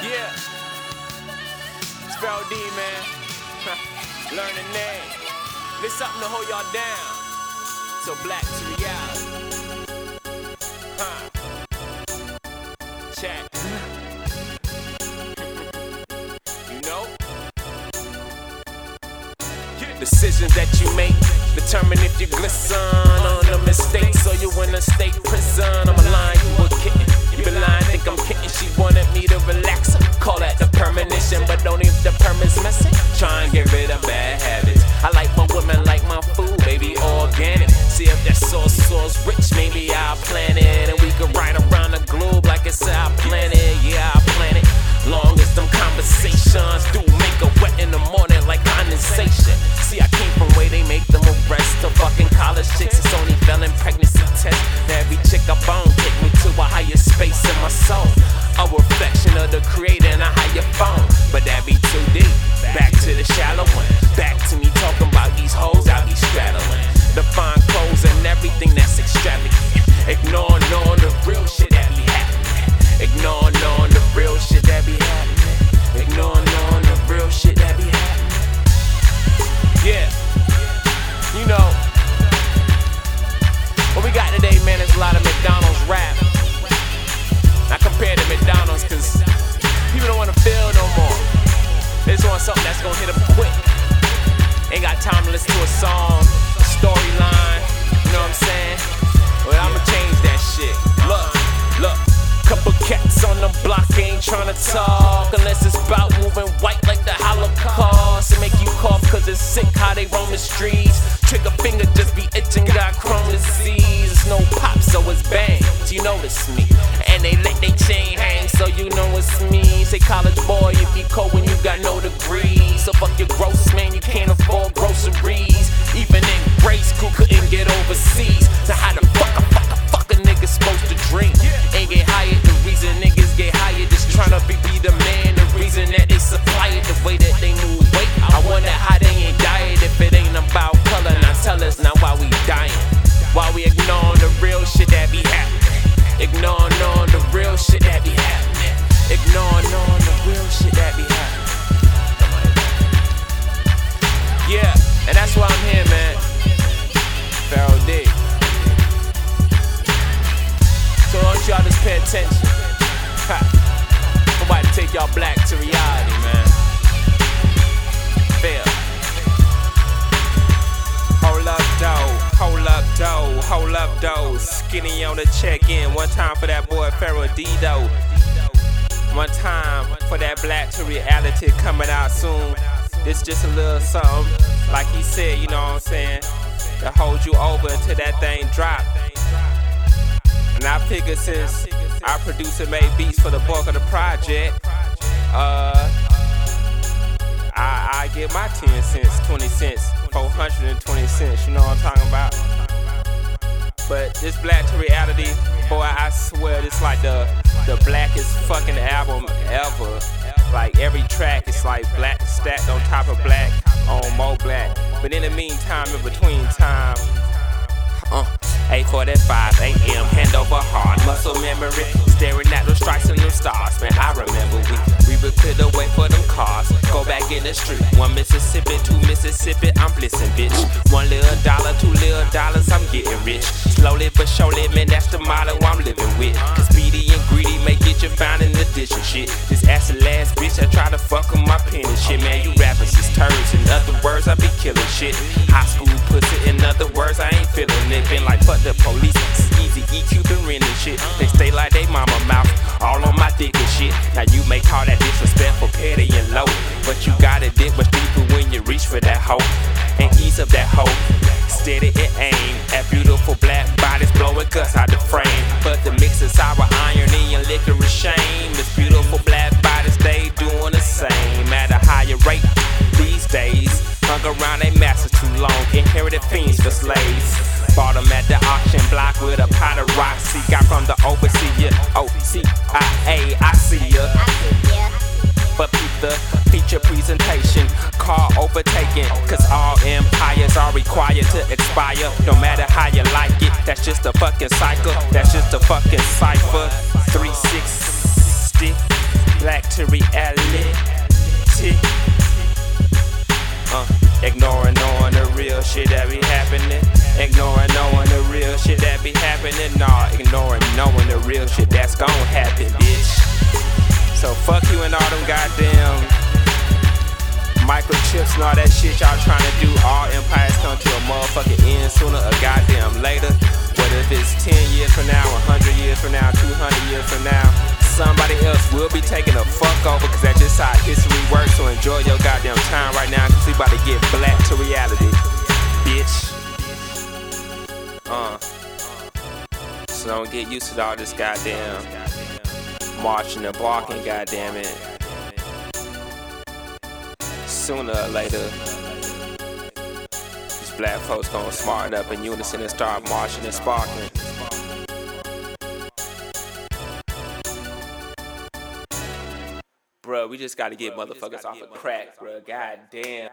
Yeah. Spell D, man. Learn the name. There's something to hold y'all down. So black to reality. Huh. Check. You know? Decisions that you make determine if you glisten on the mistakes or you in a state prison. I'm a line, you a kitten. You think I'm kidding. She wanted me to relax. Call that the permission, the streets. Trigger finger just be itching, got chrome disease. It's no pop, so it's bang. You notice me. And they let they chain hang, so you know it's me. Say college boy, if you cold when you got no degree. So fuck your gross man, you can't afford groceries. Pay attention. To take y'all black to reality, man. Fail. Hold up, though. Hold up, though. Hold up, though. Skinny on the check in. One time for that boy Pharaoh D, though. One time for that black to reality coming out soon. This just a little something, like he said, you know what I'm saying, to hold you over until that thing drop. And I figure since our and made beats for the bulk of the project, uh, I, I get my 10 cents, 20 cents, 420 cents, you know what I'm talking about? But this Black to Reality, boy, I swear this like the the blackest fucking album ever. Like every track is like black stacked on top of black on more black. But in the meantime, in between time, uh, 8:45 a.m. Hand over heart, muscle memory, staring at the stripes and them stars. Man, I remember we we would clear the way for them cars. Go back in the street, one Mississippi, two Mississippi, I'm blissing, bitch. One little dollar, two little dollars, I'm getting rich. Slowly but surely, man, that's the motto I'm living with. Cause greedy may get you found in the dish and shit. This ass the last bitch, I try to fuck with my pen and shit. Man, you rappers is turds. In other words, I be killing shit. High school pussy, in other words, I ain't feeling it. Been like fuck the police. It's easy, EQ been renting shit. They stay like they mama mouth, all on my dick and shit. Now you may call that disrespectful, petty and low. But you gotta dig much deeper when you reach for that hoe. And ease up that hoe. Steady and aim at beautiful black bodies blowing guts out the frame. But the mix is sour irony and licorice shame. This beautiful black bodies, they doing the same at a higher rate these days. Hung around they masters too long, inherited fiends for slaves. Bought them at the auction block with a pot of rocks. He got from the overseer, oh, O-C-I-A, I see ya. But peep the feature presentation, hard overtaken. Cause all empires are required to expire. No matter how you like it, that's just a fucking cycle. That's just a fucking cipher. 360, black to reality. Uh, ignoring knowing the real shit that be happening. Ignoring knowing the real shit that be happening. Nah, ignoring knowing the real shit that's gonna happen, bitch. So fuck you and all them goddamn microchips and all that shit y'all trying to do. All empires come to a motherfucking end sooner or goddamn later. But if it's 10 years from now, 100 years from now, 200 years from now, somebody else will be taking a fuck over because that's just how history works. So enjoy your goddamn time right now because we about to get black to reality, bitch. Uh. So don't get used to all this goddamn marching and barking, goddamn it sooner or later, these black folks gonna smarten up in unison and start marching and sparking. Bruh, we just gotta get motherfuckers off the crack, bruh. God damn.